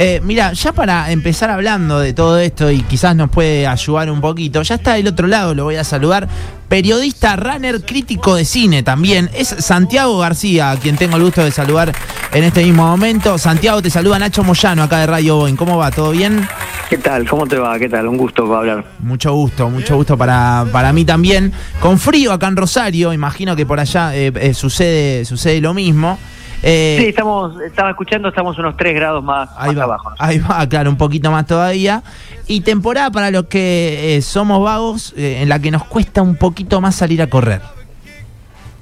Eh, mira, ya para empezar hablando de todo esto y quizás nos puede ayudar un poquito, ya está del otro lado, lo voy a saludar. Periodista, runner, crítico de cine también. Es Santiago García, a quien tengo el gusto de saludar en este mismo momento. Santiago, te saluda Nacho Moyano acá de Radio Boeing. ¿Cómo va? ¿Todo bien? ¿Qué tal? ¿Cómo te va? ¿Qué tal? Un gusto para hablar. Mucho gusto, mucho gusto para, para mí también. Con frío acá en Rosario, imagino que por allá eh, eh, sucede, sucede lo mismo. Eh, sí, estamos, estaba escuchando, estamos unos 3 grados más, ahí va, abajo. Ahí va, claro, un poquito más todavía. Y temporada para los que eh, somos vagos, eh, en la que nos cuesta un poquito más salir a correr.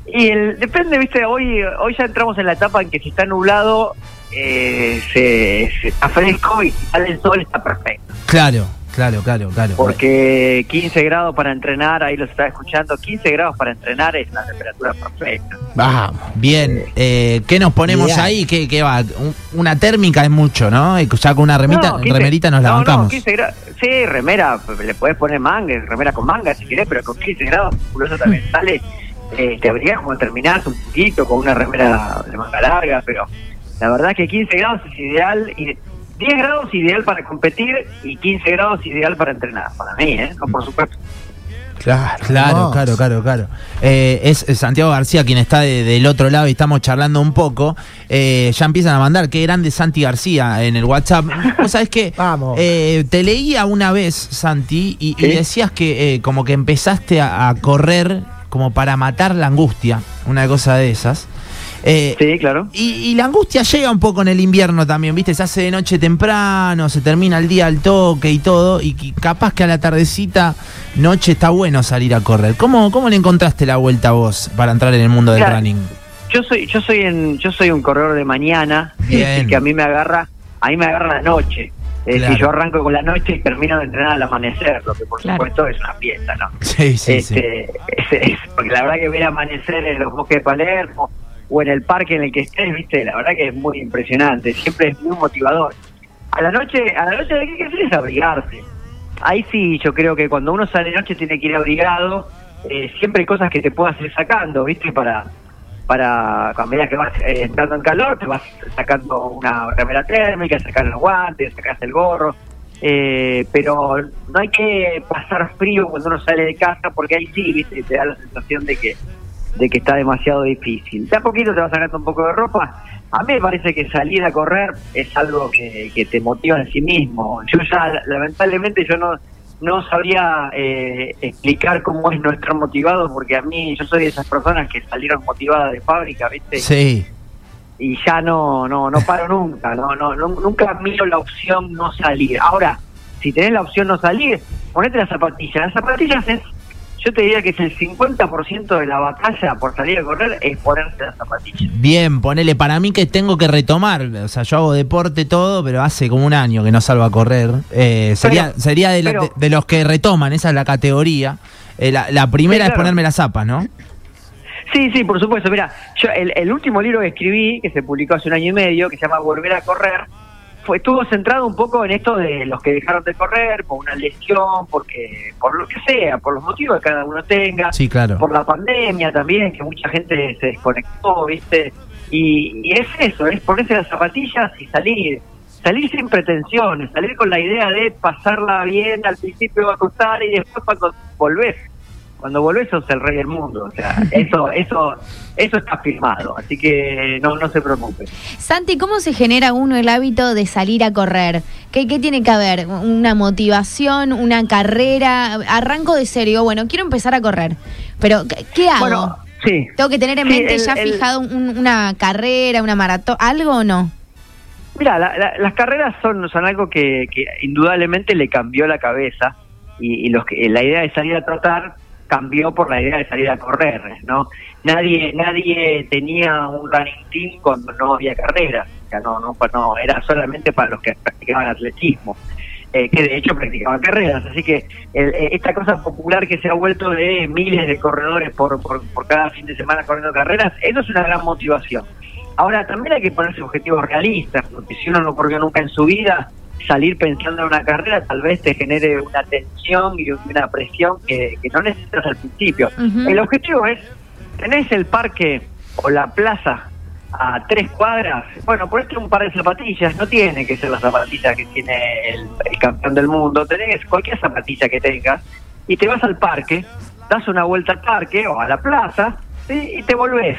Y el, depende, viste, hoy, hoy ya entramos en la etapa en que si está nublado, se, se, está fresco y si sale el sol está perfecto. Claro, Claro, claro, claro. Porque 15 grados para entrenar, ahí lo estaba escuchando, 15 grados para entrenar es la temperatura perfecta. Vamos, bien. Eh, ¿Qué nos ponemos ahí? ¿Qué, ¿Qué, va? una térmica es mucho, ¿no? Ya con una remita, remerita nos la bancamos. No, 15 grados. Sí, remera, le puedes poner manga, remera con manga si querés, pero con 15 grados, eso también sale. Eh, te habrías como terminás un poquito con una remera de manga larga, pero la verdad que 15 grados es ideal y 10 grados ideal para competir y 15 grados ideal para entrenar, para mí, ¿eh? No, por supuesto. Claro, claro, claro, claro, claro. Eh, es Santiago García quien está del otro lado y estamos charlando un poco. Eh, ya empiezan a mandar, qué grande Santi García en el WhatsApp. Vos sabés que eh, te leía una vez, Santi, y, decías que como que empezaste a, a, correr como para matar la angustia, una cosa de esas. Eh, sí, claro. Y, la angustia llega un poco en el invierno también, ¿viste? Se hace de noche temprano, se termina el día al toque y todo, y capaz que a la tardecita, noche está bueno salir a correr. ¿Cómo, cómo le encontraste la vuelta a vos para entrar en el mundo del running? Yo soy, yo soy en, yo soy un corredor de mañana, que a mí me agarra, a mí me agarra la noche. Eh, yo arranco con la noche y termino de entrenar al amanecer, lo que por supuesto es una fiesta, ¿no? Sí, sí, sí. Este, porque la verdad que ver amanecer en los bosques de Palermo, o en el parque en el que estés, viste, la verdad que es muy impresionante, siempre es muy motivador. A la noche, a la noche hay que hacer es abrigarse. Ahí sí, yo creo que cuando uno sale de noche tiene que ir abrigado, eh, siempre hay cosas que te puedas ir sacando, viste, para para a medida que vas eh, entrando en calor, te vas sacando una remera térmica, sacar los guantes, sacas el gorro, eh, pero no hay que pasar frío cuando uno sale de casa, porque ahí sí, viste, te da la sensación de que de que está demasiado difícil. De a poquito te vas sacando un poco de ropa. A mí me parece que salir a correr es algo que, te motiva en sí mismo. Yo ya, lamentablemente, yo no, no sabría eh, explicar cómo es nuestro motivado, porque a mí, yo soy de esas personas que salieron motivadas de fábrica, ¿viste? Sí. Y ya no, no, no paro nunca, no, no, nunca miro la opción no salir. Ahora, si tenés la opción no salir, ponete las zapatillas. Las zapatillas es yo te diría que es el 50% de la batalla por salir a correr es ponerse las zapatillas. Bien, ponele, para mí que tengo que retomar, o sea, yo hago deporte todo, pero hace como un año que no salgo a correr. Eh, sería sería de, los que retoman, esa es la categoría. Eh, la, primera es ponerme las zapas, ¿no? Sí, sí, por supuesto. Mira, yo el, el último libro que escribí, que se publicó hace un año y medio, que se llama Volver a correr, fue, estuvo centrado un poco en esto de los que dejaron de correr por una lesión, porque por lo que sea, por los motivos que cada uno tenga, sí, claro. por la pandemia también, que mucha gente se desconectó, ¿viste? Y, es eso, es ponerse las zapatillas y salir. Salir sin pretensiones, salir con la idea de pasarla bien, al principio va a costar y después cuando volvés cuando volvés sos el rey del mundo. O sea, eso, eso, eso está firmado, así que no, no se preocupe. Santi, ¿cómo se genera uno el hábito de salir a correr? ¿Qué, qué tiene que haber? ¿Una motivación? ¿Una carrera? Arranco de serio, bueno, quiero empezar a correr, pero ¿qué hago? Bueno, sí. ¿Tengo que tener en mente ya fijado una carrera, una maratón, algo o no? Mira, las carreras son, son algo que, que indudablemente le cambió la cabeza y, y los que, la idea de salir a trotar cambió por la idea de salir a correr, ¿no? Nadie nadie tenía un running team cuando no había carreras, o sea, no, no, no era solamente para los que practicaban atletismo. Eh, que de hecho practicaban carreras, así que eh, esta cosa popular que se ha vuelto de miles de corredores por, por, por cada fin de semana corriendo carreras, eso es una gran motivación. Ahora, también hay que ponerse objetivos realistas, porque si uno no corrió nunca en su vida, salir pensando en una carrera tal vez te genere una tensión y una presión que, no necesitas al principio. El objetivo es, tenés el parque o la plaza a tres cuadras, bueno, ponete un par de zapatillas, no tiene que ser la zapatilla que tiene el, campeón del mundo, tenés cualquier zapatilla que tengas y te vas al parque, das una vuelta al parque o a la plaza y te volvés.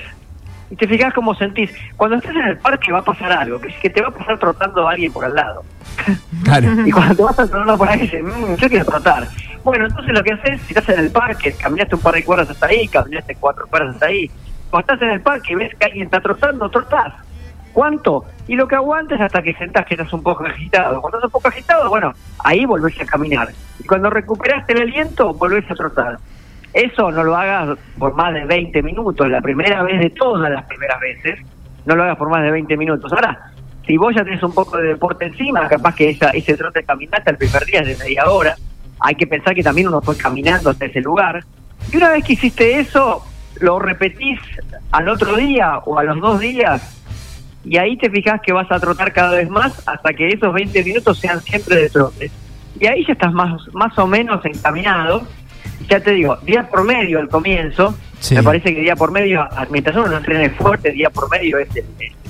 Y te fijas cómo sentís. Cuando estés en el parque va a pasar algo, que es que te va a pasar trotando a alguien por al lado. y cuando te vas trotando por ahí, dices, mmm, yo quiero trotar. Bueno, entonces lo que haces, si estás en el parque, caminaste un par de cuadras hasta ahí, caminaste cuatro cuadras hasta ahí, cuando estás en el parque y ves que alguien está trotando, trotás. ¿Cuánto? Y lo que aguantes hasta que sentás que estás un poco agitado. Cuando estás un poco agitado, bueno, ahí volvés a caminar. Y cuando recuperaste el aliento, volvés a trotar. Eso no lo hagas por más de 20 minutos, la primera vez de todas las primeras veces, no lo hagas por más de 20 minutos. Ahora, si vos ya tenés un poco de deporte encima, capaz que esa, ese trote caminata el primer día es de media hora, hay que pensar que también uno fue caminando hasta ese lugar. Y una vez que hiciste eso, lo repetís al otro día o a los dos días y ahí te fijas que vas a trotar cada vez más hasta que esos 20 minutos sean siempre de trote. Y ahí ya estás más, más o menos encaminado. Ya te digo, día por medio al comienzo, me parece que día por medio, mientras uno no entrene fuerte, día por medio es,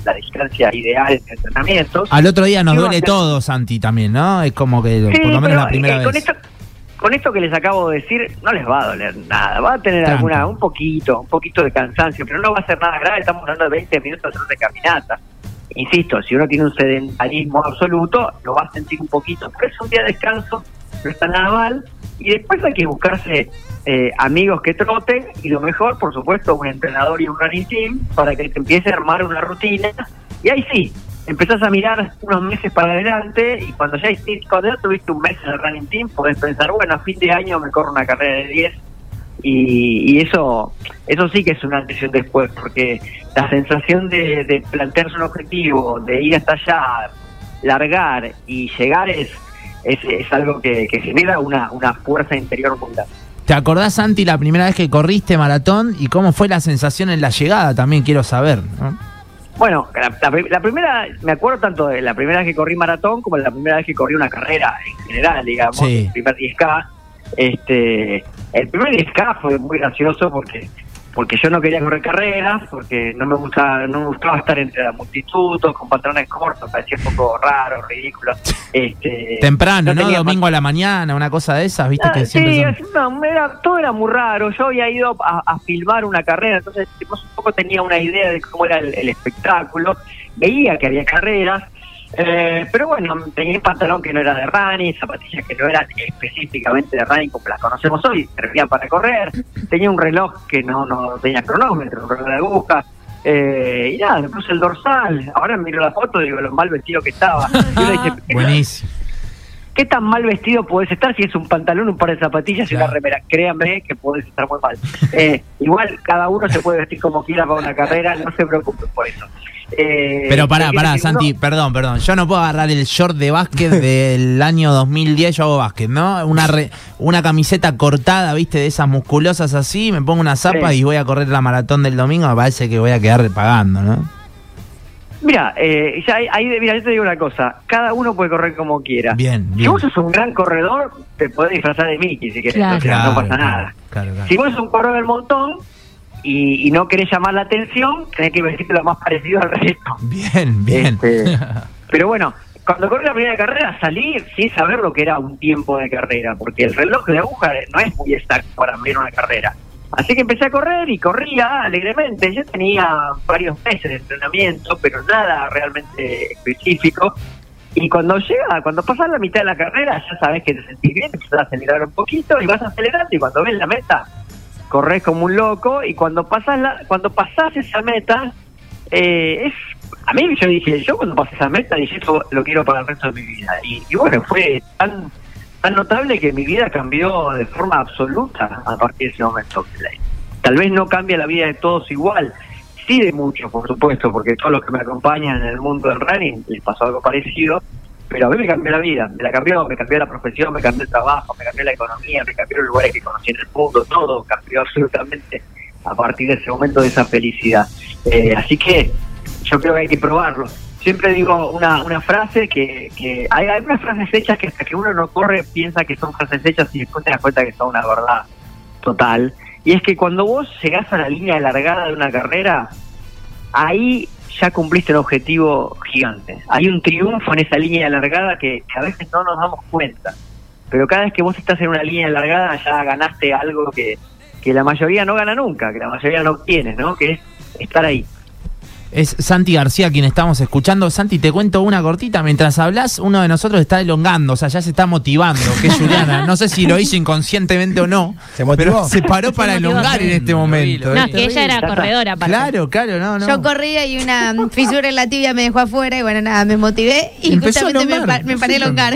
la distancia ideal de entrenamiento. Al otro día nos duele todo, Santi, también, ¿no? Es como que por lo menos la primera vez con esto que les acabo de decir, no les va a doler nada. Va a tener alguna, un poquito, un poquito de cansancio, pero no va a ser nada grave. Estamos hablando de 20 minutos de caminata. Insisto, si uno tiene un sedentarismo absoluto, lo va a sentir un poquito. Pero es un día de descanso, no está nada mal. Y después hay que buscarse eh, amigos que troten y lo mejor, por supuesto, un entrenador y un running team para que te empiece a armar una rutina. Y ahí sí, empezás a mirar unos meses para adelante y cuando ya, cuando ya tuviste un mes en el running team, podés pensar, bueno, a fin de año me corro una carrera de 10 y, eso eso sí que es una decisión después, porque la sensación de, plantearse un objetivo, de ir hasta allá, largar y llegar es, es, algo que, genera una, una fuerza interior muy ¿Te acordás, Santi, la primera vez que corriste maratón y cómo fue la sensación en la llegada? También quiero saber. ¿no? Bueno, la, primera, me acuerdo tanto de la primera vez que corrí maratón como de la primera vez que corrí una carrera en general, digamos, el primer 10K. Este, el primer 10K fue muy gracioso porque porque yo no quería correr carreras, porque no me gustaba, no me gustaba estar entre la multitud, con patrones cortos, parecía un poco raro, ridículo. Este, Temprano, ¿no? Domingo a la mañana, una cosa de esas, viste que siempre sí, todo era muy raro. Yo había ido a, filmar una carrera, entonces un poco tenía una idea de cómo era el espectáculo. Veía que había carreras, eh, pero bueno, tenía un pantalón que no era de running, zapatillas que no eran específicamente de running como las conocemos hoy, servían para correr, tenía un reloj que no, no tenía cronómetro, un reloj de aguja, eh, y nada, me puse el dorsal, ahora miro la foto y digo lo mal vestido que estaba. Buenísimo. ¿Qué tan mal vestido puedes estar si es un pantalón, un par de zapatillas y una remera? Créanme que puedes estar muy mal. Eh, igual cada uno se puede vestir como quiera para una carrera, no se preocupen por eso. Eh, Pero pará, pará, Santi, perdón, perdón. Yo no puedo agarrar el short de básquet del año 2010, yo hago básquet, ¿no? Una una camiseta cortada, viste, de esas musculosas así, me pongo una zapa y voy a correr la maratón del domingo, me parece que voy a quedar pagando, ¿no? Mira, eh, ya ahí, mira, yo te digo una cosa, cada uno puede correr como quiera. Bien, Si vos sos un gran corredor, te podés disfrazar de Mickey si querés, no pasa nada. si vos sos un corredor del montón, y, no querés llamar la atención, tenés que vestirte lo más parecido al resto. Bien, bien. Este, pero bueno, cuando corrí la primera carrera salí sin saber lo que era un tiempo de carrera, porque el reloj de aguja no es muy exacto para medir una carrera. Así que empecé a correr y corría alegremente. Yo tenía varios meses de entrenamiento, pero nada realmente específico. Y cuando llega, cuando pasas la mitad de la carrera, ya sabes que te sentís bien, empiezas a acelerar un poquito y vas acelerando y cuando ves la meta, corres como un loco y cuando pasas la, cuando pasas esa meta eh, es a mí yo dije yo cuando pasé esa meta dije esto lo quiero para el resto de mi vida y, bueno fue tan tan notable que mi vida cambió de forma absoluta a partir de ese momento tal vez no cambia la vida de todos igual sí de muchos por supuesto porque todos los que me acompañan en el mundo del running les pasó algo parecido pero a mí me cambió la vida, me la cambió, me cambió la profesión, me cambió el trabajo, me cambió la economía, me cambió los lugares que conocí en el mundo, todo cambió absolutamente a partir de ese momento de esa felicidad. Eh, así que yo creo que hay que probarlo. Siempre digo una, una frase que, que hay algunas frases hechas que hasta que uno no corre piensa que son frases hechas y después te das cuenta que son una verdad total. Y es que cuando vos llegás a la línea largada de una carrera, ahí ya cumpliste un objetivo gigante. Hay un triunfo en esa línea alargada que, a veces no nos damos cuenta. Pero cada vez que vos estás en una línea alargada ya ganaste algo que, que la mayoría no gana nunca, que la mayoría no obtiene, ¿no? Que es estar ahí. Es Santi García quien estamos escuchando. Santi, te cuento una cortita. Mientras hablas, uno de nosotros está elongando, o sea, ya se está motivando, que es Juliana. No sé si lo hizo inconscientemente o no, se pero se paró para elongar en este momento. No, que ella era corredora. Claro, claro, no, no. Yo corría y una fisura en la tibia me dejó afuera y bueno, nada, me motivé y justamente me, me, paré a elongar.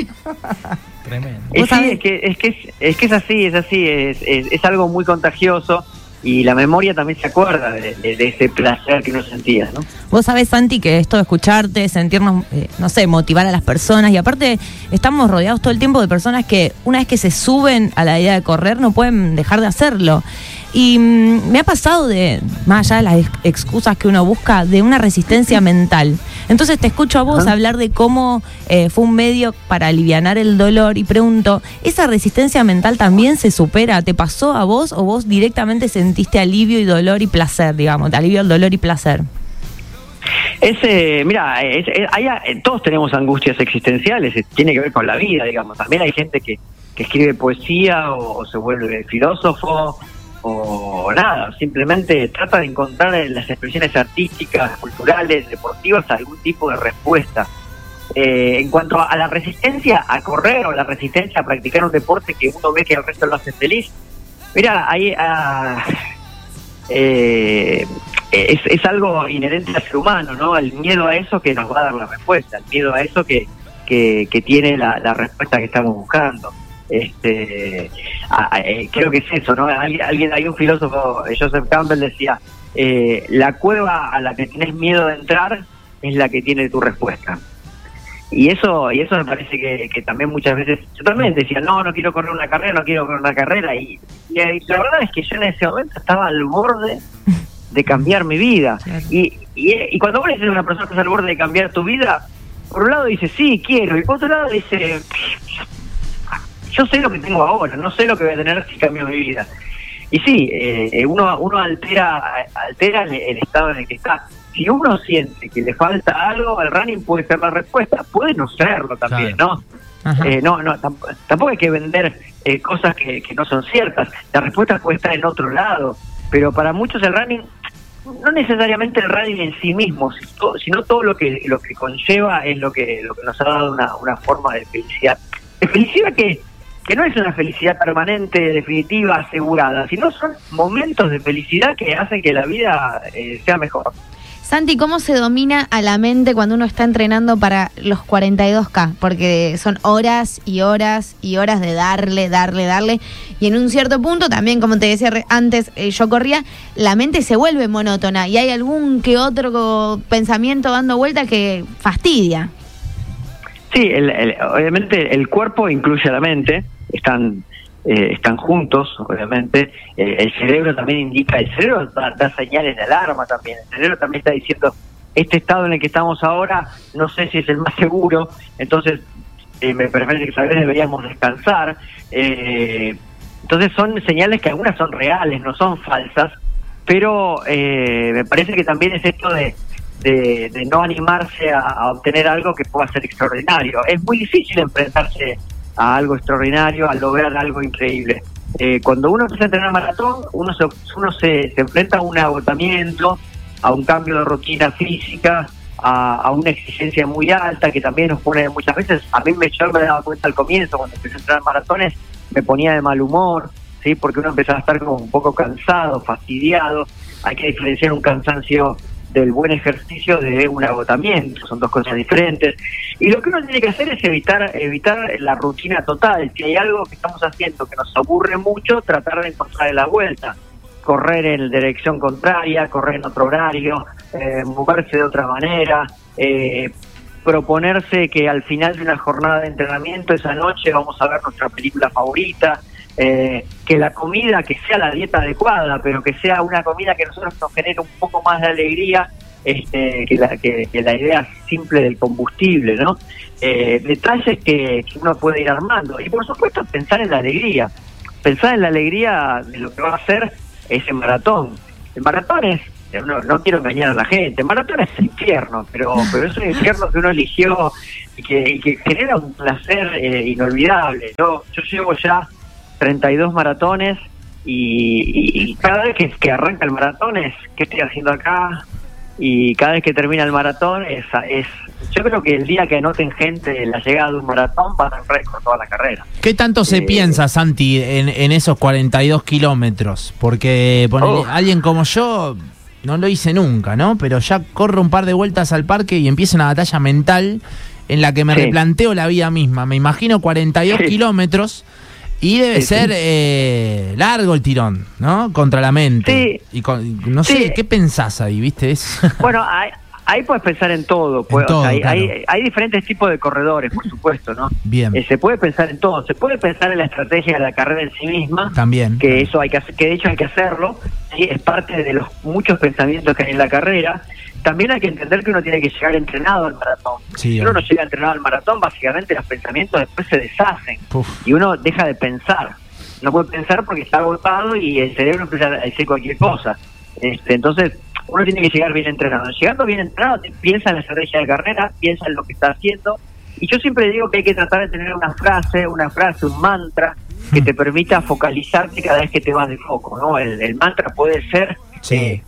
Tremendo. Es, sí, es que, es, que es, que es así, es así, es, es algo muy contagioso y la memoria también se acuerda de, ese placer que uno sentía, ¿no? Vos sabés, Santi, que esto de escucharte, sentirnos, eh, no sé, motivar a las personas, y aparte estamos rodeados todo el tiempo de personas que una vez que se suben a la idea de correr no pueden dejar de hacerlo. Y mm, me ha pasado de, más allá de las excusas que uno busca, de una resistencia mental. Entonces te escucho a vos hablar de cómo eh, fue un medio para aliviar el dolor y pregunto, ¿esa resistencia mental también se supera? ¿Te pasó a vos o vos directamente sentiste alivio y dolor y placer, digamos, alivio al dolor y placer? Ese, mira, todos tenemos angustias existenciales, tiene que ver con la vida, digamos. También hay gente que, que escribe poesía o se vuelve filósofo o nada, simplemente trata de encontrar en las expresiones artísticas, culturales, deportivas algún tipo de respuesta. Eh, en cuanto a la resistencia a correr o la resistencia a practicar un deporte que uno ve que el resto lo hace feliz, mira, ahí ah, eh, es, algo inherente al ser humano, ¿no? El miedo a eso que nos va a dar la respuesta, el miedo a eso que, que, tiene la respuesta que estamos buscando este eh, creo que es eso no alguien, hay un filósofo Joseph Campbell decía eh, la cueva a la que tienes miedo de entrar es la que tiene tu respuesta. Y eso y eso me parece que, también muchas veces yo también decía no no quiero correr una carrera no quiero correr una carrera y, la verdad es que yo en ese momento estaba al borde de cambiar mi vida. Y, y, cuando vos a una persona que está al borde de cambiar tu vida por un lado dice sí quiero y por otro lado dice yo sé lo que tengo ahora, no sé lo que voy a tener si cambio mi vida. Y sí, eh, eh, uno, uno altera, altera el, estado en el que está. Si uno siente que le falta algo, el running puede ser la respuesta, puede no serlo también, ¿no? Eh, no, no, tampoco hay que vender cosas que, no son ciertas. La respuesta puede estar en otro lado, pero para muchos el running no necesariamente el running en sí mismo, sino todo lo que lo que conlleva es lo que lo que nos ha dado una, una forma de felicidad. De felicidad que que no es una felicidad permanente, definitiva, asegurada, sino son momentos de felicidad que hacen que la vida eh, sea mejor. Santi, ¿cómo se domina a la mente cuando uno está entrenando para los 42K? Porque son horas y horas y horas de darle, darle, darle. Y en un cierto punto, también como te decía antes, eh, yo corría, la mente se vuelve monótona y hay algún que otro pensamiento dando vuelta que fastidia. Sí, obviamente el cuerpo incluye a la mente, están eh, están juntos, obviamente. Eh, el cerebro también indica, el cerebro da, señales de alarma también. El cerebro también está diciendo, este estado en el que estamos ahora, no sé si es el más seguro, entonces eh, me parece que tal vez deberíamos descansar. entonces son señales que algunas son reales, no son falsas, pero me parece que también es esto de, de, no animarse a, obtener algo que pueda ser extraordinario. Es muy difícil enfrentarse a algo extraordinario, a lograr algo increíble. Eh, cuando uno empieza a entrenar maratón, uno se, uno se, enfrenta a un agotamiento, a un cambio de rutina física, a, una exigencia muy alta que también nos pone muchas veces, a mí me, yo me daba cuenta al comienzo, cuando empecé a entrenar maratones, me ponía de mal humor, ¿sí? porque uno empezaba a estar como un poco cansado, fastidiado, hay que diferenciar un cansancio del buen ejercicio de un agotamiento, son dos cosas diferentes. Y lo que uno tiene que hacer es evitar evitar la rutina total. Si hay algo que estamos haciendo que nos aburre mucho, tratar de encontrar la vuelta. Correr en dirección contraria, correr en otro horario, eh, moverse de otra manera, eh, proponerse que al final de una jornada de entrenamiento, esa noche vamos a ver nuestra película favorita, eh, que la comida, que sea la dieta adecuada, pero que sea una comida que nosotros nos genere un poco más de alegría este, que, la, que, la idea simple del combustible, ¿no? Eh, detalles que, uno puede ir armando. Y por supuesto pensar en la alegría, pensar en la alegría de lo que va a ser ese maratón. El maratón es, no, quiero engañar a la gente. Maratón es infierno, pero, pero es un infierno que uno eligió y que, genera un placer eh, inolvidable. Yo, yo llevo ya 32 maratones y, cada vez que, que, arranca el maratón es qué estoy haciendo acá y cada vez que termina el maratón es, es yo creo que el día que anoten gente la llegada de un maratón va a ser récord toda la carrera. ¿Qué tanto se eh, piensa, Santi, en, en, esos 42 kilómetros? Porque oh. alguien como yo no lo hice nunca, ¿no? Pero ya corro un par de vueltas al parque y empieza una batalla mental en la que me replanteo la vida misma. Me imagino 42 kilómetros y debe ser eh, largo el tirón, ¿no? Contra la mente. Y no sé, ¿qué pensás ahí, viste? Bueno, ahí, puedes pensar en todo. Pues, hay, diferentes tipos de corredores, por supuesto, ¿no? Bien. Eh, se puede pensar en todo. Se puede pensar en la estrategia de la carrera en sí misma. También. Que eso hay que que de hecho hay que hacerlo. ¿sí? Es parte de los muchos pensamientos que hay en la carrera también hay que entender que uno tiene que llegar entrenado al maratón. si uno no llega entrenado al maratón, básicamente los pensamientos después se deshacen y uno deja de pensar. No puede pensar porque está agotado y el cerebro empieza a decir cualquier cosa. Este, entonces, uno tiene que llegar bien entrenado. Llegando bien entrenado, piensa en la estrategia de carrera, piensa en lo que está haciendo. Y yo siempre digo que hay que tratar de tener una frase, una frase, un mantra que hmm. te permita focalizarte cada vez que te vas de foco. ¿no? El, mantra puede ser, eh,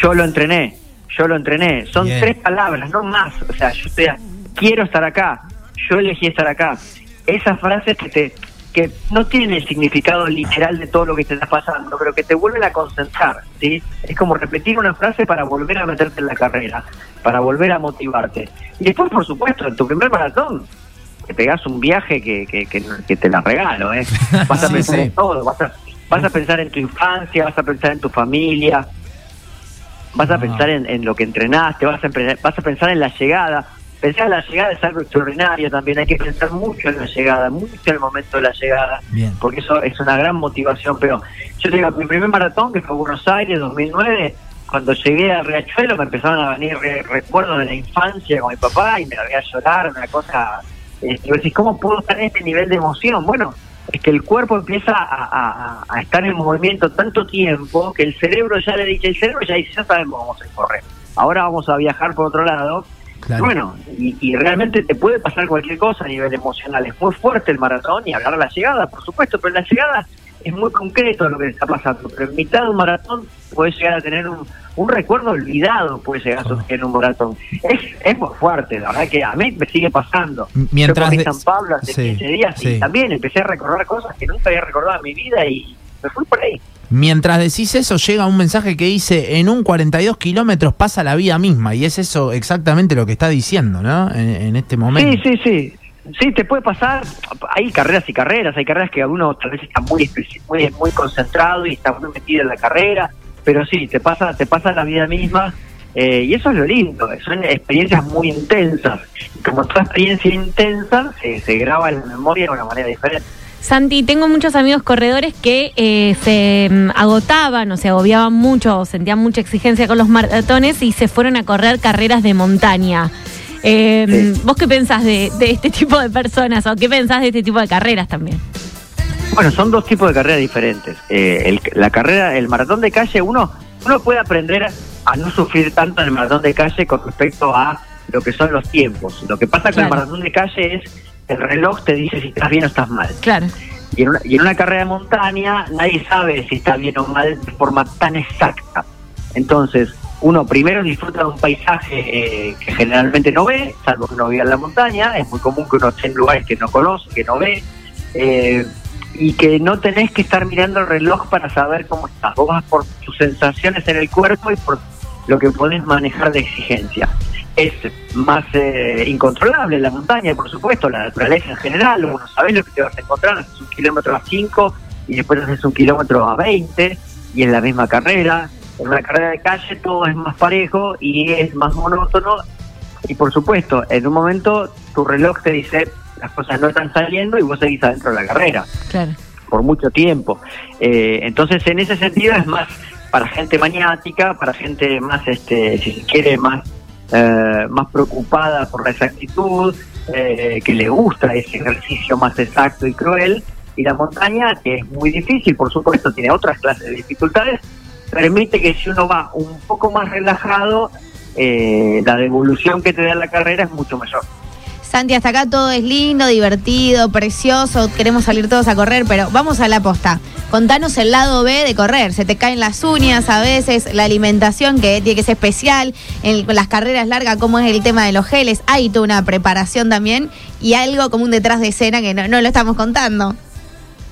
yo lo entrené, yo lo entrené. Son tres palabras, no más. O sea, yo estoy, quiero estar acá, yo elegí estar acá. Esas frases que te que no tienen el significado literal de todo lo que te está pasando, pero que te vuelven a concentrar, ¿sí? Es como repetir una frase para volver a meterte en la carrera, para volver a motivarte. Y después, por supuesto, en tu primer maratón, te pegas un viaje que, que, que, te la regalo, ¿eh? Vas a pensar en todo, vas a, vas a pensar en tu infancia, vas a pensar en tu familia, vas a pensar en, lo que entrenaste, vas a, vas a pensar en la llegada. Pensar en la llegada es algo extraordinario también, hay que pensar mucho en la llegada, mucho en el momento de la llegada, porque eso es una gran motivación. Pero yo te digo, mi primer maratón, que fue Buenos Aires 2009, cuando llegué al Riachuelo me empezaron a venir recuerdos de la infancia con mi papá y me la voy a llorar, una cosa... Y ¿cómo puedo estar en este nivel de emoción? Bueno, es que el cuerpo empieza a, estar en movimiento tanto tiempo que el cerebro ya le dice, el cerebro ya dice, ya sabemos cómo se corre, ahora vamos a viajar por otro lado. Bueno, y, realmente te puede pasar cualquier cosa a nivel emocional. Es muy fuerte el maratón y hablar de la llegada, por supuesto, pero la llegada es muy concreto lo que está pasando. Pero en mitad de un maratón puedes llegar a tener un, un recuerdo olvidado puede llegar a surgir un maratón. Es, es muy fuerte, la verdad que a mí me sigue pasando. Mientras Yo San Pablo hace 15 días y también empecé a recordar cosas que nunca había recordado en mi vida y me fui por ahí. Mientras decís eso, llega un mensaje que dice, en un 42 kilómetros pasa la vida misma, y es eso exactamente lo que está diciendo, ¿no? En, este momento. Sí, sí, sí. Sí, te puede pasar, hay carreras y carreras, hay carreras que uno tal vez está muy, muy, muy concentrado y está muy metido en la carrera, pero sí, te pasa, te pasa la vida misma eh, y eso es lo lindo, son experiencias muy intensas. como toda experiencia intensa, se, graba en la memoria de una manera diferente. Santi, tengo muchos amigos corredores que eh, se mm, agotaban o se agobiaban mucho o sentían mucha exigencia con los maratones y se fueron a correr carreras de montaña. Eh, ¿Vos qué pensás de, de, este tipo de personas o qué pensás de este tipo de carreras también? Bueno, son dos tipos de carreras diferentes. Eh, la carrera, el maratón de calle, uno, uno puede aprender a no sufrir tanto en el maratón de calle con respecto a lo que son los tiempos. Lo que pasa con el maratón de calle es el reloj te dice si estás bien o estás mal. Claro. Y en, una, y en una carrera de montaña nadie sabe si está bien o mal de forma tan exacta. Entonces, uno primero disfruta de un paisaje eh, que generalmente no ve, salvo que uno viva en la montaña. Es muy común que uno esté en lugares que no conoce, que no ve. Eh, y que no tenés que estar mirando el reloj para saber cómo estás. Vos vas por tus sensaciones en el cuerpo y por lo que podés manejar de exigencia. Es más eh, incontrolable la montaña, por supuesto, la naturaleza en general. Vos no sabés lo que te vas a encontrar. Haces un kilómetro a 5 y después haces un kilómetro a 20 y es la misma carrera. En una carrera de calle todo es más parejo y es más monótono. Y por supuesto, en un momento tu reloj te dice las cosas no están saliendo y vos seguís adentro de la carrera. Claro. Por mucho tiempo. Eh, entonces, en ese sentido, es más para gente maniática, para gente más, este, si se quiere, más, eh, más preocupada por la exactitud, eh, que le gusta ese ejercicio más exacto y cruel. Y la montaña, que es muy difícil, por supuesto, tiene otras clases de dificultades, permite que si uno va un poco más relajado, eh, la devolución que te da la carrera es mucho mayor. Santi, hasta acá todo es lindo, divertido, precioso, queremos salir todos a correr, pero vamos a la posta. Contanos el lado B de correr. Se te caen las uñas a veces, la alimentación que tiene que ser especial, en las carreras largas, cómo es el tema de los geles. Hay toda una preparación también y algo como un detrás de escena que no, no lo estamos contando.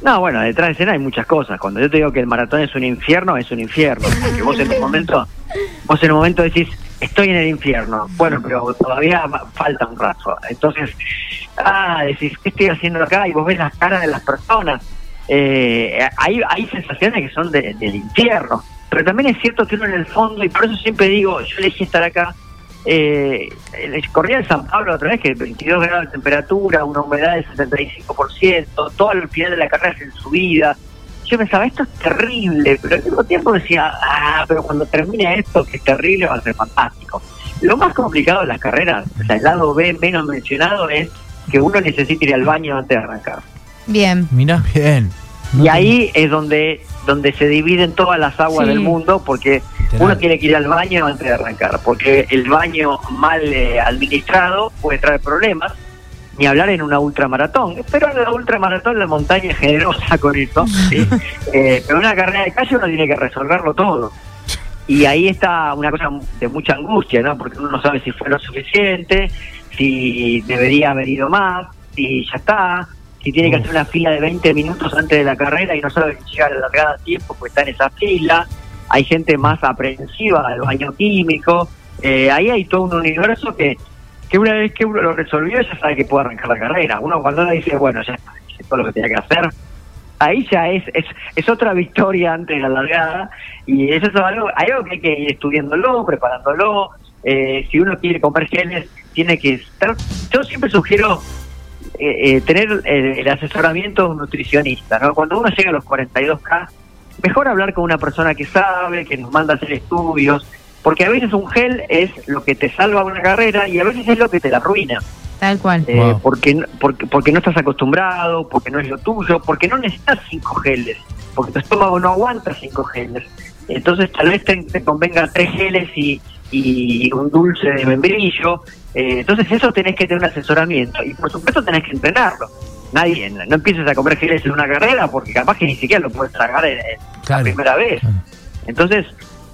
No, bueno, detrás de escena hay muchas cosas. Cuando yo te digo que el maratón es un infierno, es un infierno. Porque vos en un momento, vos en un momento decís, estoy en el infierno. Bueno, pero todavía falta un rato. Entonces, ah, decís, ¿qué estoy haciendo acá? Y vos ves las caras de las personas. Eh, hay, hay sensaciones que son del infierno. Pero también es cierto que uno en el fondo, y por eso siempre digo, yo elegí estar acá, eh, corría en San Pablo otra vez que 22 grados de temperatura, una humedad del 75%, todo al final de la carrera es en subida. Yo pensaba, esto es terrible, pero al mismo tiempo decía, ah, pero cuando termine esto, que es terrible, va a ser fantástico. Lo más complicado de las carreras, o sea, el lado B menos mencionado, es que uno necesita ir al baño antes de arrancar. Bien. Mira, bien. Y ahí es donde, donde se dividen todas las aguas del mundo, porque uno tiene que ir al baño antes de arrancar, porque el baño mal eh, administrado puede traer problemas, ni hablar en una ultramaratón. Pero en la ultramaratón la montaña es generosa con eso, ¿sí? eh, pero en una carrera de calle uno tiene que resolverlo todo. Y ahí está una cosa de mucha angustia, ¿no? Porque uno no sabe si fue lo suficiente, si debería haber ido más, si ya está, si tiene que hacer una fila de 20 minutos antes de la carrera y no sabe si llega a la largada a tiempo, pues está en esa fila. Hay gente más aprensiva del baño químico. Eh, ahí hay todo un universo que, que una vez que uno lo resolvió ya sabe que puede arrancar la carrera. Uno cuando uno dice, bueno, ya hice todo lo que tenía que hacer, ahí ya es, es, es otra victoria antes de la largada y eso es algo, hay algo que hay que ir estudiándolo, preparándolo. Eh, si uno quiere comer geles, tiene que estar... Yo siempre sugiero eh, eh, tener el, asesoramiento de un nutricionista. ¿no? Cuando uno llega a los 42K, mejor hablar con una persona que sabe, que nos manda a hacer estudios, porque a veces un gel es lo que te salva una carrera y a veces es lo que te la arruina. Tal cual. Eh, porque, porque, porque no estás acostumbrado, porque no es lo tuyo, porque no necesitas cinco geles, porque tu estómago no aguanta cinco geles. Entonces tal vez te, convenga tres geles y, y un dulce de membrillo, eh, entonces eso tenés que tener un asesoramiento y por supuesto tenés que entrenarlo. Nadie, no empieces a comer geles en una carrera porque capaz que ni siquiera lo puedes tragar en, la primera vez. Entonces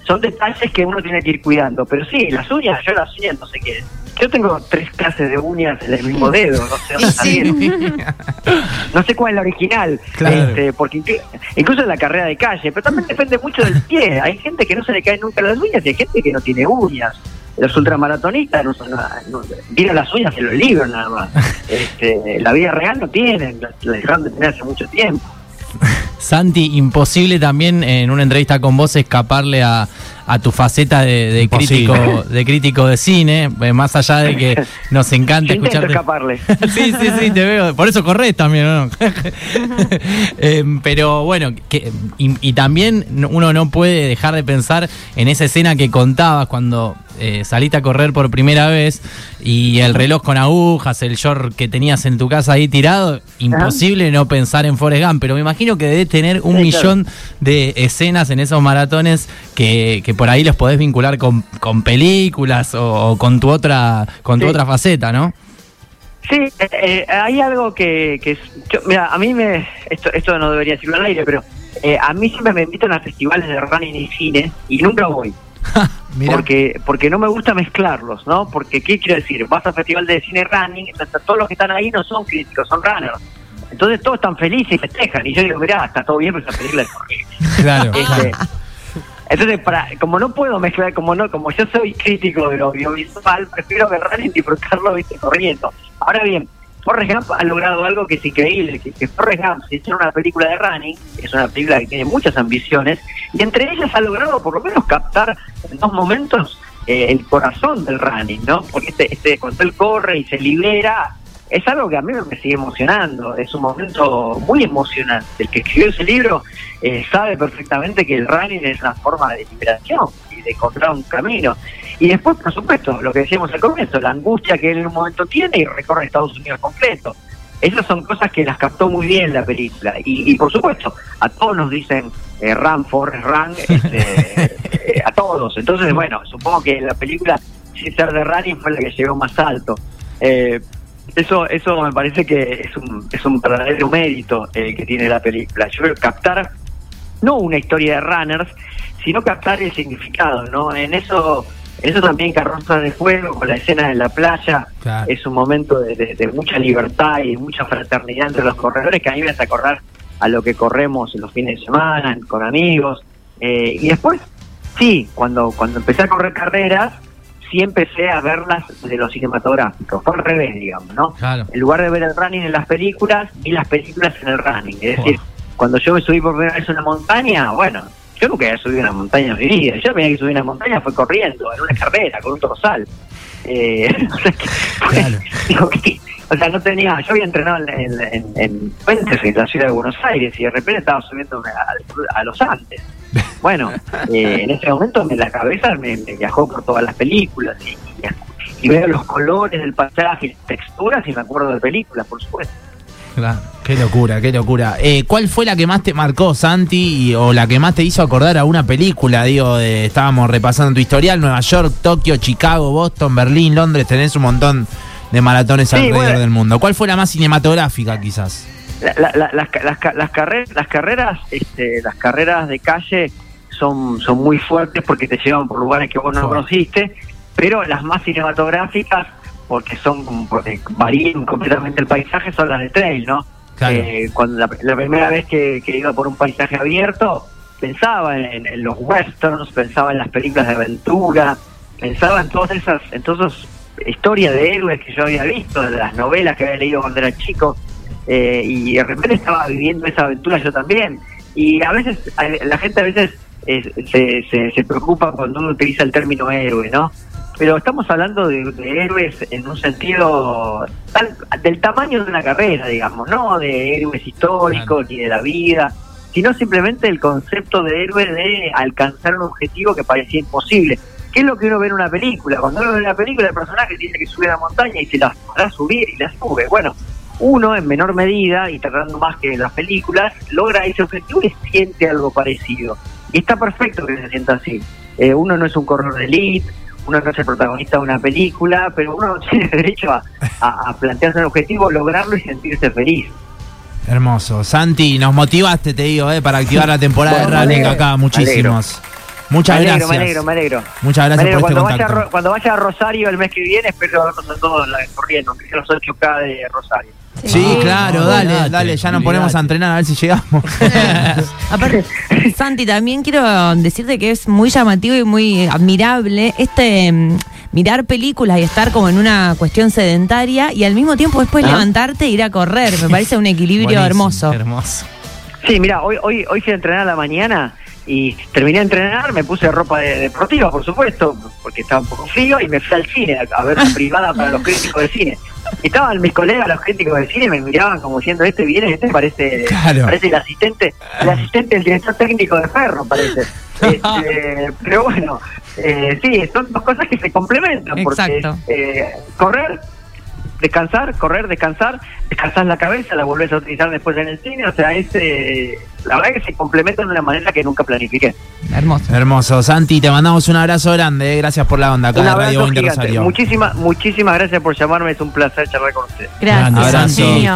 son detalles que uno tiene que ir cuidando. Pero sí, las uñas, yo las uñas no sé qué. Yo tengo tres clases de uñas en el mismo dedo, no sé dónde salieron. no sé cuál es la original, este, porque incluso en la carrera de calle, pero también depende mucho del pie. Hay gente que no se le caen nunca las uñas y hay gente que no tiene uñas los ultramaratonistas no, no, tienen las uñas en los libros nada más. Este, la vida real no tienen, la dejaron de tener hace mucho tiempo. Santi, imposible también en una entrevista con vos escaparle a, a tu faceta de, crítico de crítico de cine, eh, más allá de que nos encanta escucharte. escaparle. sí, sí, sí, te veo. Por eso corres también, ¿no? Eh, pero bueno, que, y, también uno no puede dejar de pensar en esa escena que contabas cuando eh, saliste a correr por primera vez y el reloj con agujas, el short que tenías en tu casa ahí tirado, imposible no pensar en Forrest Gump, pero me imagino que debe tener un millón de escenas en esos maratones que, que por ahí los podés vincular con, con películas o, con tu otra con tu otra faceta, ¿no? Sí, eh, eh, hay algo que, que mira, a mí me, esto, esto no debería decirlo al aire, pero eh, a mí siempre me invitan a festivales de running y cine y nunca voy. porque porque no me gusta mezclarlos, ¿no? Porque, ¿qué quiero decir? Vas a festival de cine running, entonces todos los que están ahí no son críticos, son runners. Entonces todos están felices y festejan. Y yo digo, mirá, está todo bien, pero esa película es Claro. Este, entonces, para, como no puedo mezclar, como no, como yo soy crítico de lo audiovisual, prefiero agarrar y disfrutarlo viste corriendo. Ahora bien, Forrest Gump ha logrado algo que es increíble, que, que Forrest Gump se hizo una película de running, es una película que tiene muchas ambiciones, y entre ellas ha logrado por lo menos captar en dos momentos eh, el corazón del running, ¿no? Porque este, este, cuando él corre y se libera, es algo que a mí me sigue emocionando, es un momento muy emocionante. El que escribió ese libro eh, sabe perfectamente que el running es una forma de liberación y de encontrar un camino. Y después, por supuesto, lo que decíamos al comienzo, la angustia que él en un momento tiene y recorre Estados Unidos completo. esas son cosas que las captó muy bien la película. Y, por supuesto, a todos nos dicen eh, run, Forrest, run, este, eh, a todos. Entonces, bueno, supongo que la película, sin ser de running, fue la que llegó más alto. Eh, eso eso me parece que es un, es un verdadero mérito eh, que tiene la película. Yo creo captar no una historia de runners, sino captar el significado, ¿no? En eso eso también Carroza de Fuego, con la escena en la playa, es un momento de, mucha libertad y mucha fraternidad entre los corredores que a mí me hace acordar a lo que corremos los fines de semana, con amigos. Eh, y después, sí, cuando, cuando empecé a correr carreras, sí empecé a verlas de lo cinematográfico. Fue al revés, digamos, ¿no? En lugar de ver el running en las películas, vi las películas en el running. Es decir, cuando yo me subí por primera vez a una montaña, bueno, yo nunca había subido una montaña en mi vida. Yo primera que subí una montaña fue corriendo, en una carrera, con un torsal. Eh, o, sea que, o sea, no tenía. Yo había entrenado en, en, en Fuentes, en la ciudad de Buenos Aires, y de repente estaba subiendo a, los Andes. Bueno, eh, en ese momento en la cabeza me, viajó por todas las películas y, y, veo los colores del paisaje, las texturas y me acuerdo de películas, por supuesto. Claro, qué locura, qué locura. Eh, ¿Cuál fue la que más te marcó, Santi, o la que más te hizo acordar a una película? Digo, estábamos repasando tu historial, Nueva York, Tokio, Chicago, Boston, Berlín, Londres, tenés un montón de maratones alrededor del mundo. ¿Cuál fue la más cinematográfica, quizás? las, carreras, las carreras, este, las carreras de calle son, son muy fuertes porque te llevan por lugares que vos no conociste, pero las más cinematográficas porque son porque varían completamente el paisaje, son las de trail, ¿no? Eh, cuando la, primera vez que, iba por un paisaje abierto, pensaba en, los westerns, pensaba en las películas de aventura, pensaba en todas esas, en todas esas historias de héroes que yo había visto, de las novelas que había leído cuando era chico, eh, y de repente estaba viviendo esa aventura yo también. Y a veces, la gente a veces eh, se, se, se preocupa cuando uno utiliza el término héroe, ¿no? Pero estamos hablando de, héroes en un sentido del tamaño de una carrera, digamos, no de héroes históricos ni de la vida, sino simplemente el concepto de héroe de alcanzar un objetivo que parecía imposible. ¿Qué es lo que uno ve en una película? Cuando uno ve una película, el personaje tiene que subir a la montaña y se la a subir y la sube. Bueno, uno en menor medida, y tratando más que en las películas, logra ese objetivo y siente algo parecido. Y está perfecto que se sienta así. Eh, uno no es un corredor de elite, uno no es el protagonista de una película, pero uno tiene derecho a, plantearse un objetivo, lograrlo y sentirse feliz. Hermoso. Santi, nos motivaste, te digo, eh, para activar la temporada de running acá, muchísimos. Muchas gracias. Me alegro, me alegro. Muchas gracias por cuando este vaya, cuando vaya a Rosario el mes que viene, espero vernos todos corriendo, aunque sea los 8K de Rosario. Sí, claro, dale, dale, ya nos ponemos a entrenar a ver si llegamos. Aparte, Santi, también quiero decirte que es muy llamativo y muy admirable este mm, mirar películas y estar como en una cuestión sedentaria y al mismo tiempo después ah. levantarte e ir a correr. Me parece un equilibrio hermoso. Hermoso. Sí, mira, hoy, hoy, hoy fui a entrenar a la mañana y terminé de entrenar, me puse ropa deportiva, por supuesto, porque estaba un poco frío, y me fui al cine a, ver una privada para los críticos de cine. Y estaban mis colegas, los críticos de cine, me miraban como diciendo, este viene, este parece, parece el asistente, el asistente del director técnico de Ferro, parece. Este, pero bueno, eh, sí, son dos cosas que se complementan, porque eh, correr descansar, correr, descansar, descansar la cabeza, la volvés a utilizar después en el cine, o sea, ese, la verdad que se complementan de una manera que nunca planifiqué. Hermoso. Hermoso. Santi, te mandamos un abrazo grande, eh. gracias por la onda acá de Radio Muchísimas, muchísimas gracias por llamarme, es un placer charlar con usted. Gracias, Santi.